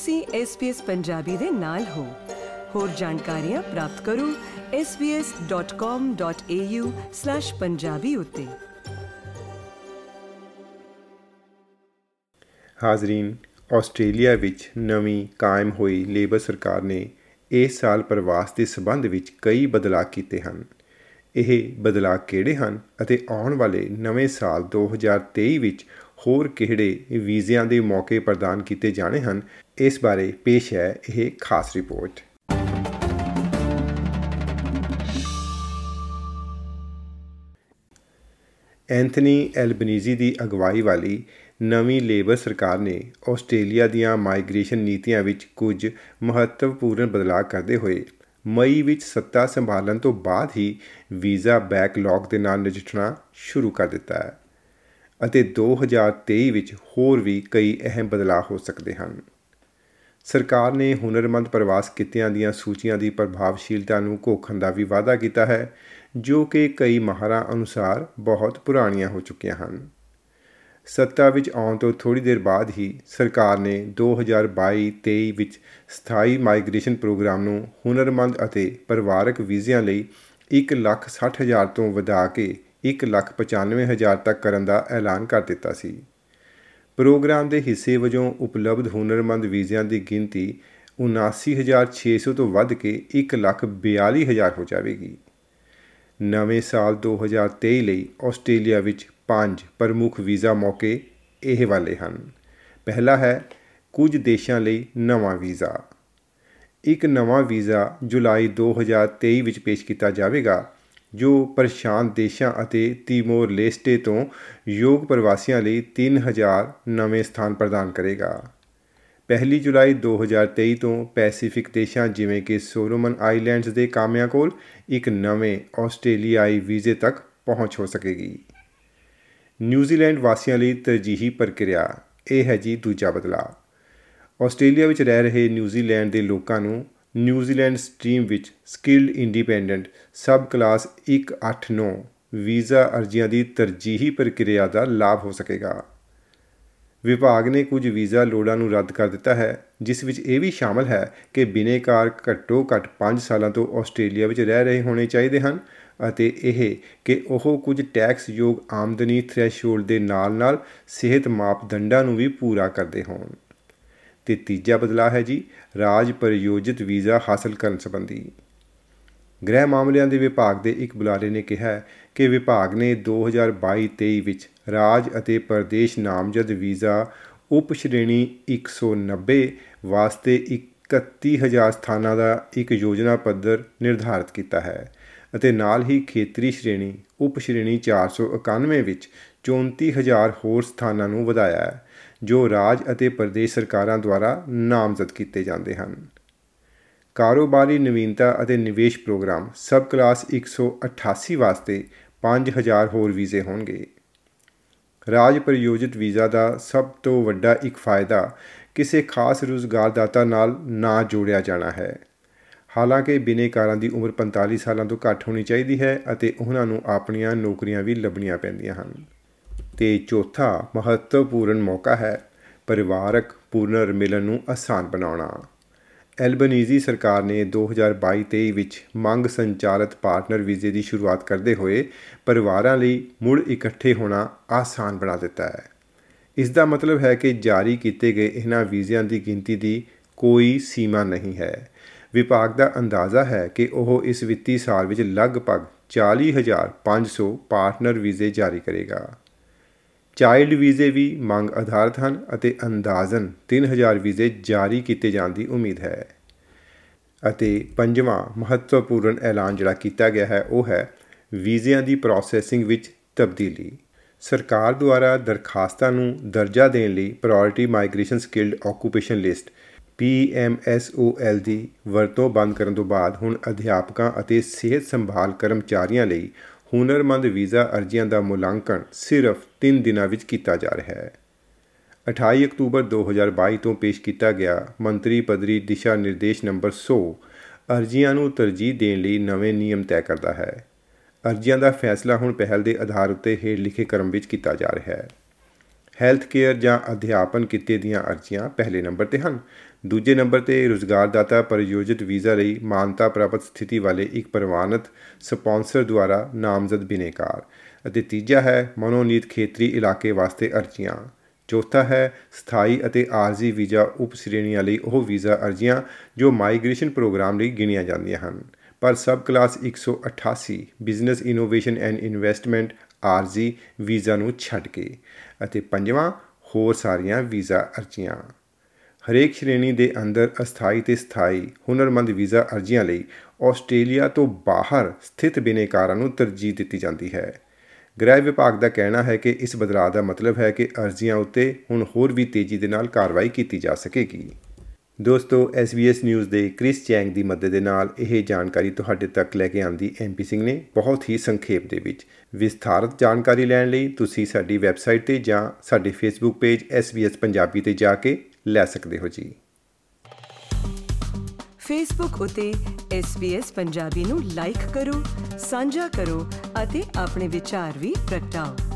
ਤੁਸੀਂ SBS ਪੰਜਾਬੀ ਦੇ ਨਾਲ ਹੋ। ਹੋਰ ਜਾਣਕਾਰੀਆਂ ਪ੍ਰਾਪਤ ਕਰੋ svs.com.au/punjabi ਉਤੇ। ਹਾਜ਼ਰੀਨ, ਆਸਟ੍ਰੇਲੀਆ ਵਿੱਚ ਨਵੀਂ ਕਾਇਮ ਹੋਈ ਲੇਬਰ ਸਰਕਾਰ ਨੇ ਇਸ ਸਾਲ ਪ੍ਰਵਾਸ ਦੇ ਸਬੰਧ ਵਿੱਚ ਕਈ ਬਦਲਾਅ ਕੀਤੇ ਹਨ। ਇਹ ਬਦਲਾਅ ਕਿਹੜੇ ਹਨ ਅਤੇ ਆਉਣ ਵਾਲੇ ਨਵੇਂ ਸਾਲ 2023 ਵਿੱਚ ਹੋਰ ਕਿਹੜੇ ਵੀਜ਼ਿਆਂ ਦੇ ਮੌਕੇ ਪ੍ਰਦਾਨ ਕੀਤੇ ਜਾਣੇ ਹਨ? ਇਸ ਬਾਰੇ ਪੇਸ਼ ਹੈ ਇਹ ਖਾਸ ਰਿਪੋਰਟ। ਐਂਥਨੀ ਐਲਬਨੀਜ਼ੀ ਦੀ ਅਗਵਾਈ ਵਾਲੀ ਨਵੀਂ ਲੇਬਰ ਸਰਕਾਰ ਨੇ ਆਸਟ੍ਰੇਲੀਆ ਦੀਆਂ ਮਾਈਗ੍ਰੇਸ਼ਨ ਨੀਤੀਆਂ ਵਿੱਚ ਕੁਝ ਮਹੱਤਵਪੂਰਨ ਬਦਲਾਅ ਕਰਦੇ ਹੋਏ ਮਈ ਵਿੱਚ ਸੱਤਾ ਸੰਭਾਲਣ ਤੋਂ ਬਾਅਦ ਹੀ ਵੀਜ਼ਾ ਬੈਕਲੌਗ ਦੇ ਨਾਲ ਨਜਿੱਠਣਾ ਸ਼ੁਰੂ ਕਰ ਦਿੱਤਾ ਹੈ। ਅਤੇ 2023 ਵਿੱਚ ਹੋਰ ਵੀ ਕਈ ਅਹਿਮ ਬਦਲਾਅ ਹੋ ਸਕਦੇ ਹਨ। ਸਰਕਾਰ ਨੇ ਹੁਨਰਮੰਦ ਪ੍ਰਵਾਸ ਕਿੱਤਿਆਂ ਦੀਆਂ ਸੂਚੀਆਂ ਦੀ ਪ੍ਰਭਾਵਸ਼ੀਲਤਾ ਨੂੰ ਘੋਖਣ ਦਾ ਵੀ ਵਾਅਦਾ ਕੀਤਾ ਹੈ ਜੋ ਕਿ ਕਈ ਮਾਹਰਾਂ ਅਨੁਸਾਰ ਬਹੁਤ ਪੁਰਾਣੀਆਂ ਹੋ ਚੁੱਕੀਆਂ ਹਨ। ਸੱਤਾ ਵਿੱਚ ਆਉਣ ਤੋਂ ਥੋੜੀ ਦੇਰ ਬਾਅਦ ਹੀ ਸਰਕਾਰ ਨੇ 2022-23 ਵਿੱਚ ਸਥਾਈ ਮਾਈਗ੍ਰੇਸ਼ਨ ਪ੍ਰੋਗਰਾਮ ਨੂੰ ਹੁਨਰਮੰਦ ਅਤੇ ਪਰਿਵਾਰਕ ਵੀਜ਼ਿਆਂ ਲਈ 1,60,000 ਤੋਂ ਵਧਾ ਕੇ 1,95,000 ਤੱਕ ਕਰਨ ਦਾ ਐਲਾਨ ਕਰ ਦਿੱਤਾ ਸੀ। ਪ੍ਰੋਗਰਾਮ ਦੇ ਹਿੱਸੇ ਵਜੋਂ ਉਪਲਬਧ ਹੁਨਰਮੰਦ ਵੀਜ਼ਿਆਂ ਦੀ ਗਿਣਤੀ 79600 ਤੋਂ ਵੱਧ ਕੇ 1,42,000 ਹੋ ਜਾਵੇਗੀ। ਨਵੇਂ ਸਾਲ 2023 ਲਈ ਆਸਟ੍ਰੇਲੀਆ ਵਿੱਚ ਪੰਜ ਪ੍ਰਮੁੱਖ ਵੀਜ਼ਾ ਮੌਕੇ ਇਹ ਵਾਲੇ ਹਨ। ਪਹਿਲਾ ਹੈ ਕੁਝ ਦੇਸ਼ਾਂ ਲਈ ਨਵਾਂ ਵੀਜ਼ਾ। ਇੱਕ ਨਵਾਂ ਵੀਜ਼ਾ ਜੁਲਾਈ 2023 ਵਿੱਚ ਪੇਸ਼ ਕੀਤਾ ਜਾਵੇਗਾ। ਜੋ ਪ੍ਰਸ਼ਾਂਤ ਦੇਸ਼ਾਂ ਅਤੇ ਤੀਮੋਰ ਲੈਸਟੇ ਤੋਂ ਯੋਗ ਪ੍ਰਵਾਸੀਆਂ ਲਈ 3000 ਨਵੇਂ ਸਥਾਨ ਪ੍ਰਦਾਨ ਕਰੇਗਾ। ਪਹਿਲੀ ਜੁਲਾਈ 2023 ਤੋਂ ਪੈਸੀਫਿਕ ਦੇਸ਼ਾਂ ਜਿਵੇਂ ਕਿ ਸੋਲੋਮਨ ਆਈਲੈਂਡਸ ਦੇ ਕਾਮਿਆਂ ਕੋਲ ਇੱਕ ਨਵੇਂ ਆਸਟ੍ਰੇਲੀਆਈ ਵੀਜ਼ੇ ਤੱਕ ਪਹੁੰਚ ਹੋ ਸਕੇਗੀ। ਨਿਊਜ਼ੀਲੈਂਡ ਵਾਸੀਆਂ ਲਈ ਤਰਜੀਹੀ ਪ੍ਰਕਿਰਿਆ, ਇਹ ਹੈ ਜੀ ਦੂਜਾ ਬਦਲਾਅ। ਆਸਟ੍ਰੇਲੀਆ ਵਿੱਚ ਰਹਿ ਰਹੇ ਨਿਊਜ਼ੀਲੈਂਡ ਦੇ ਲੋਕਾਂ ਨੂੰ ਨਿਊਜ਼ੀਲੈਂਡ ਸਟ੍ਰੀਮ ਵਿੱਚ skilled independent subclass 189 visa ਅਰਜ਼ੀਆਂ ਦੀ ਤਰਜੀਹੀ ਪ੍ਰਕਿਰਿਆ ਦਾ ਲਾਭ ਹੋ ਸਕੇਗਾ। ਵਿਭਾਗ ਨੇ ਕੁਝ ਵੀਜ਼ਾ ਲੋੜਾਂ ਨੂੰ ਰੱਦ ਕਰ ਦਿੱਤਾ ਹੈ, ਜਿਸ ਵਿੱਚ ਇਹ ਵੀ ਸ਼ਾਮਲ ਹੈ ਕਿ ਬਿਨੇਕਾਰ ਘੱਟੋ ਘੱਟ 5 ਸਾਲਾਂ ਤੋਂ ਆਸਟ੍ਰੇਲੀਆ ਵਿੱਚ ਰਹਿ ਰਹੇ ਹੋਣੇ ਚਾਹੀਦੇ ਹਨ ਅਤੇ ਇਹ ਕਿ ਉਹ ਕੁਝ ਟੈਕਸ ਯੋਗ ਆਮਦਨੀ ਥ੍ਰੈਸ਼ਹੋਲਡ ਦੇ ਨਾਲ-ਨਾਲ ਸਿਹਤ ਮਾਪਦੰਡਾਂ ਨੂੰ ਵੀ ਪੂਰਾ ਕਰਦੇ ਹੋਣ। ਤੇ ਤੀਜਾ ਬਦਲਾਅ ਹੈ ਜੀ, ਰਾਜ ਪ੍ਰਯੋਜਿਤ ਵੀਜ਼ਾ ਹਾਸਲ ਕਰਨ ਸੰਬੰਧੀ। ਗ੍ਰਹਿ ਮਾਮਲਿਆਂ ਦੇ ਵਿਭਾਗ ਦੇ ਇੱਕ ਬੁਲਾਰੇ ਨੇ ਕਿਹਾ ਕਿ ਵਿਭਾਗ ਨੇ 2022-23 ਵਿੱਚ ਰਾਜ ਅਤੇ ਪ੍ਰਦੇਸ਼ ਨਾਮਜ਼ਦ ਵੀਜ਼ਾ ਉਪ ਸ਼੍ਰੇਣੀ 190 ਵਾਸਤੇ 31000 ਸਥਾਨਾਂ ਦਾ ਇੱਕ ਯੋਜਨਾ ਪੱਧਰ ਨਿਰਧਾਰਿਤ ਕੀਤਾ ਹੈ ਅਤੇ ਨਾਲ ਹੀ ਖੇਤਰੀ ਸ਼੍ਰੇਣੀ ਉਪ ਸ਼੍ਰੇਣੀ 491 ਵਿੱਚ 34000 ਹੋਰ ਸਥਾਨਾਂ ਨੂੰ ਵਧਾਇਆ ਹੈ। ਜੋ ਰਾਜ ਅਤੇ ਪ੍ਰਦੇਸ਼ ਸਰਕਾਰਾਂ ਦੁਆਰਾ ਨਾਮਜ਼ਦ ਕੀਤੇ ਜਾਂਦੇ ਹਨ। ਕਾਰੋਬਾਰੀ ਨਵੀਨਤਾ ਅਤੇ ਨਿਵੇਸ਼ ਪ੍ਰੋਗਰਾਮ ਸਬ ਕਲਾਸ 188 ਵਾਸਤੇ 5000 ਹੋਰ ਵੀਜ਼ੇ ਹੋਣਗੇ। ਰਾਜ ਪ੍ਰਯੋਜਿਤ ਵੀਜ਼ਾ ਦਾ ਸਭ ਤੋਂ ਵੱਡਾ ਇੱਕ ਫਾਇਦਾ ਕਿਸੇ ਖਾਸ ਰੁਜ਼ਗਾਰਦਾਤਾ ਨਾਲ ਨਾ ਜੋੜਿਆ ਜਾਣਾ ਹੈ। ਹਾਲਾਂਕਿ ਬਿਨੇਕਾਰਾਂ ਦੀ ਉਮਰ 45 ਸਾਲਾਂ ਤੋਂ ਘੱਟ ਹੋਣੀ ਚਾਹੀਦੀ ਹੈ ਅਤੇ ਉਹਨਾਂ ਨੂੰ ਆਪਣੀਆਂ ਨੌਕਰੀਆਂ ਵੀ ਲੱਭਣੀਆਂ ਪੈਂਦੀਆਂ ਹਨ। ਤੇ ਚੌਥਾ ਮਹੱਤਵਪੂਰਨ ਮੌਕਾ ਹੈ ਪਰਿਵਾਰਕ ਪੁਨਰ ਮਿਲਨ ਨੂੰ ਆਸਾਨ ਬਣਾਉਣਾ। ਐਲਬਨੀਜ਼ੀ ਸਰਕਾਰ ਨੇ 2022-23 ਵਿੱਚ ਮੰਗ ਸੰਚਾਲਿਤ ਪਾਰਟਨਰ ਵੀਜ਼ੇ ਦੀ ਸ਼ੁਰੂਆਤ ਕਰਦੇ ਹੋਏ ਪਰਿਵਾਰਾਂ ਲਈ ਮੁੜ ਇਕੱਠੇ ਹੋਣਾ ਆਸਾਨ ਬਣਾ ਦਿੱਤਾ ਹੈ। ਇਸ ਦਾ ਮਤਲਬ ਹੈ ਕਿ ਜਾਰੀ ਕੀਤੇ ਗਏ ਇਹਨਾਂ ਵੀਜ਼ਿਆਂ ਦੀ ਗਿਣਤੀ ਦੀ ਕੋਈ ਸੀਮਾ ਨਹੀਂ ਹੈ। ਵਿਭਾਗ ਦਾ ਅੰਦਾਜ਼ਾ ਹੈ ਕਿ ਉਹ ਇਸ ਵਿੱਤੀ ਸਾਲ ਵਿੱਚ ਲਗਭਗ 40500 ਪਾਰਟਨਰ ਵੀਜ਼ੇ ਜਾਰੀ ਕਰੇਗਾ। ਚਾਈਲਡ ਵੀਜ਼ੇ ਵੀ ਮੰਗ ਆਧਾਰਿਤ ਹਨ ਅਤੇ ਅੰਦਾਜ਼ਨ 3000 ਵੀਜ਼ੇ ਜਾਰੀ ਕੀਤੇ ਜਾਣ ਦੀ ਉਮੀਦ ਹੈ। ਅਤੇ ਪੰਜਵਾਂ ਮਹੱਤਵਪੂਰਨ ਐਲਾਨ ਜਿਹੜਾ ਕੀਤਾ ਗਿਆ ਹੈ, ਉਹ ਹੈ ਵੀਜ਼ਿਆਂ ਦੀ ਪ੍ਰੋਸੈਸਿੰਗ ਵਿੱਚ ਤਬਦੀਲੀ। ਸਰਕਾਰ ਦੁਆਰਾ ਦਰਖਾਸਤਾਂ ਨੂੰ ਦਰਜਾ ਦੇਣ ਲਈ priority migration skilled occupation list PMSOL ਦੀ ਵਰਤੋਂ ਬੰਦ ਕਰਨ ਤੋਂ ਬਾਅਦ ਹੁਣ ਅਧਿਆਪਕਾਂ ਅਤੇ ਸਿਹਤ ਸੰਭਾਲ ਕਰਮਚਾਰੀਆਂ ਲਈ ਹੁਨਰਮੰਦ ਵੀਜ਼ਾ ਅਰਜ਼ੀਆਂ ਦਾ ਮੁਲਾਂਕਣ ਸਿਰਫ 3 ਦਿਨਾਂ ਵਿੱਚ ਕੀਤਾ ਜਾ ਰਿਹਾ ਹੈ। 28 ਅਕਤੂਬਰ 2022 ਤੋਂ ਪੇਸ਼ ਕੀਤਾ ਗਿਆ ਮੰਤਰੀ ਪਦਰੀ ਦਿਸ਼ਾ ਨਿਰਦੇਸ਼ ਨੰਬਰ 100 ਅਰਜ਼ੀਆਂ ਨੂੰ ਤਰਜੀਹ ਦੇਣ ਲਈ ਨਵੇਂ ਨਿਯਮ ਤੈਅ ਕਰਦਾ ਹੈ। ਅਰਜ਼ੀਆਂ ਦਾ ਫੈਸਲਾ ਹੁਣ ਪਹਿਲ ਦੇ ਆਧਾਰ ਉੱਤੇ ਹੇਠ ਲਿਖੇ ਕ੍ਰਮ ਵਿੱਚ ਕੀਤਾ ਜਾ ਰਿਹਾ ਹੈ। ਹੈਲਥ ਕੇਅਰ ਜਾਂ ਅਧਿਆਪਨ ਕਿੱਤੇ ਦੀਆਂ ਅਰਜ਼ੀਆਂ ਪਹਿਲੇ ਨੰਬਰ ਤੇ ਹਨ। ਦੂਜੇ ਨੰਬਰ ਤੇ ਰੁਜ਼ਗਾਰਦਾਤਾ ਪਰਿਯੋਜਿਤ ਵੀਜ਼ਾ ਲਈ ਮਾਨਤਾ ਪ੍ਰਾਪਤ ਸਥਿਤੀ ਵਾਲੇ ਇੱਕ ਪ੍ਰਵਾਨਿਤ ਸਪਾਂਸਰ ਦੁਆਰਾ ਨਾਮਜ਼ਦ ਬਿਨੇਕਾਰ। ਅਤੇ ਤੀਜਾ ਹੈ ਮਨੋਨੀਤ ਖੇਤਰੀ ਇਲਾਕੇ ਵਾਸਤੇ ਅਰਜ਼ੀਆਂ। ਚੌਥਾ ਹੈ ਸਥਾਈ ਅਤੇ ਆਰਜ਼ੀ ਵੀਜ਼ਾ ਉਪ ਸ਼੍ਰੇਣੀਆਂ ਲਈ ਉਹ ਵੀਜ਼ਾ ਅਰਜ਼ੀਆਂ ਜੋ ਮਾਈਗ੍ਰੇਸ਼ਨ ਪ੍ਰੋਗਰਾਮ ਲਈ ਗਿਣੀਆਂ ਜਾਂਦੀਆਂ ਹਨ। ਪਰ subclass 188 business innovation and investment, ਆਰਜ਼ੀ ਵੀਜ਼ਾ ਨੂੰ ਛੱਡ ਕੇ। ਅਤੇ ਪੰਜਵਾਂ, ਹੋਰ ਸਾਰੀਆਂ ਵੀਜ਼ਾ ਅਰਜ਼ੀਆਂ। ਹਰੇਕ ਸ਼੍ਰੇਣੀ ਦੇ ਅੰਦਰ ਅਸਥਾਈ ਤੇ ਸਥਾਈ ਹੁਨਰਮੰਦ ਵੀਜ਼ਾ ਅਰਜ਼ੀਆਂ ਲਈ ਆਸਟ੍ਰੇਲੀਆ ਤੋਂ ਬਾਹਰ ਸਥਿਤ ਬਿਨੇਕਾਰਾਂ ਨੂੰ ਤਰਜੀਹ ਦਿੱਤੀ ਜਾਂਦੀ ਹੈ। ਗ੍ਰਹਿ ਵਿਭਾਗ ਦਾ ਕਹਿਣਾ ਹੈ ਕਿ ਇਸ ਬਦਲਾਅ ਦਾ ਮਤਲਬ ਹੈ ਕਿ ਅਰਜ਼ੀਆਂ ਉੱਤੇ ਹੁਣ ਹੋਰ ਵੀ ਤੇਜ਼ੀ ਦੇ ਨਾਲ ਕਾਰਵਾਈ ਕੀਤੀ ਜਾ ਸਕੇਗੀ। ਦੋਸਤੋ SBS ਨਿਊਜ਼ ਦੇ ਕ੍ਰਿਸ ਚੈਂਗ ਦੀ ਮਦਦ ਦੇ ਨਾਲ ਇਹ ਜਾਣਕਾਰੀ ਤੁਹਾਡੇ ਤੱਕ ਲੈ ਕੇ ਆਂਦੀ ਐਮਪੀ ਸਿੰਘ ਨੇ ਬਹੁਤ ਹੀ ਸੰਖੇਪ ਦੇ ਵਿੱਚ। ਵਿਸਥਾਰਤ ਜਾਣਕਾਰੀ ਲੈਣ ਲਈ ਤੁਸੀਂ ਸਾਡੀ ਵੈਬਸਾਈਟ ਤੇ ਜਾਂ ਸਾਡੇ ਫੇਸਬੁੱਕ ਪੇਜ SBS ਪੰਜਾਬੀ ਤੇ ਜਾ ਕੇ ਲੈ ਸਕਦੇ ਹੋ ਜੀ। ਫੇਸਬੁੱਕ ਉਤੇ SBS ਪੰਜਾਬੀ ਨੂੰ ਲਾਈਕ ਕਰੋ, ਸਾਂਝਾ ਕਰੋ ਅਤੇ ਆਪਣੇ ਵਿਚਾਰ ਵੀ ਪ੍ਰਗਟਾਓ।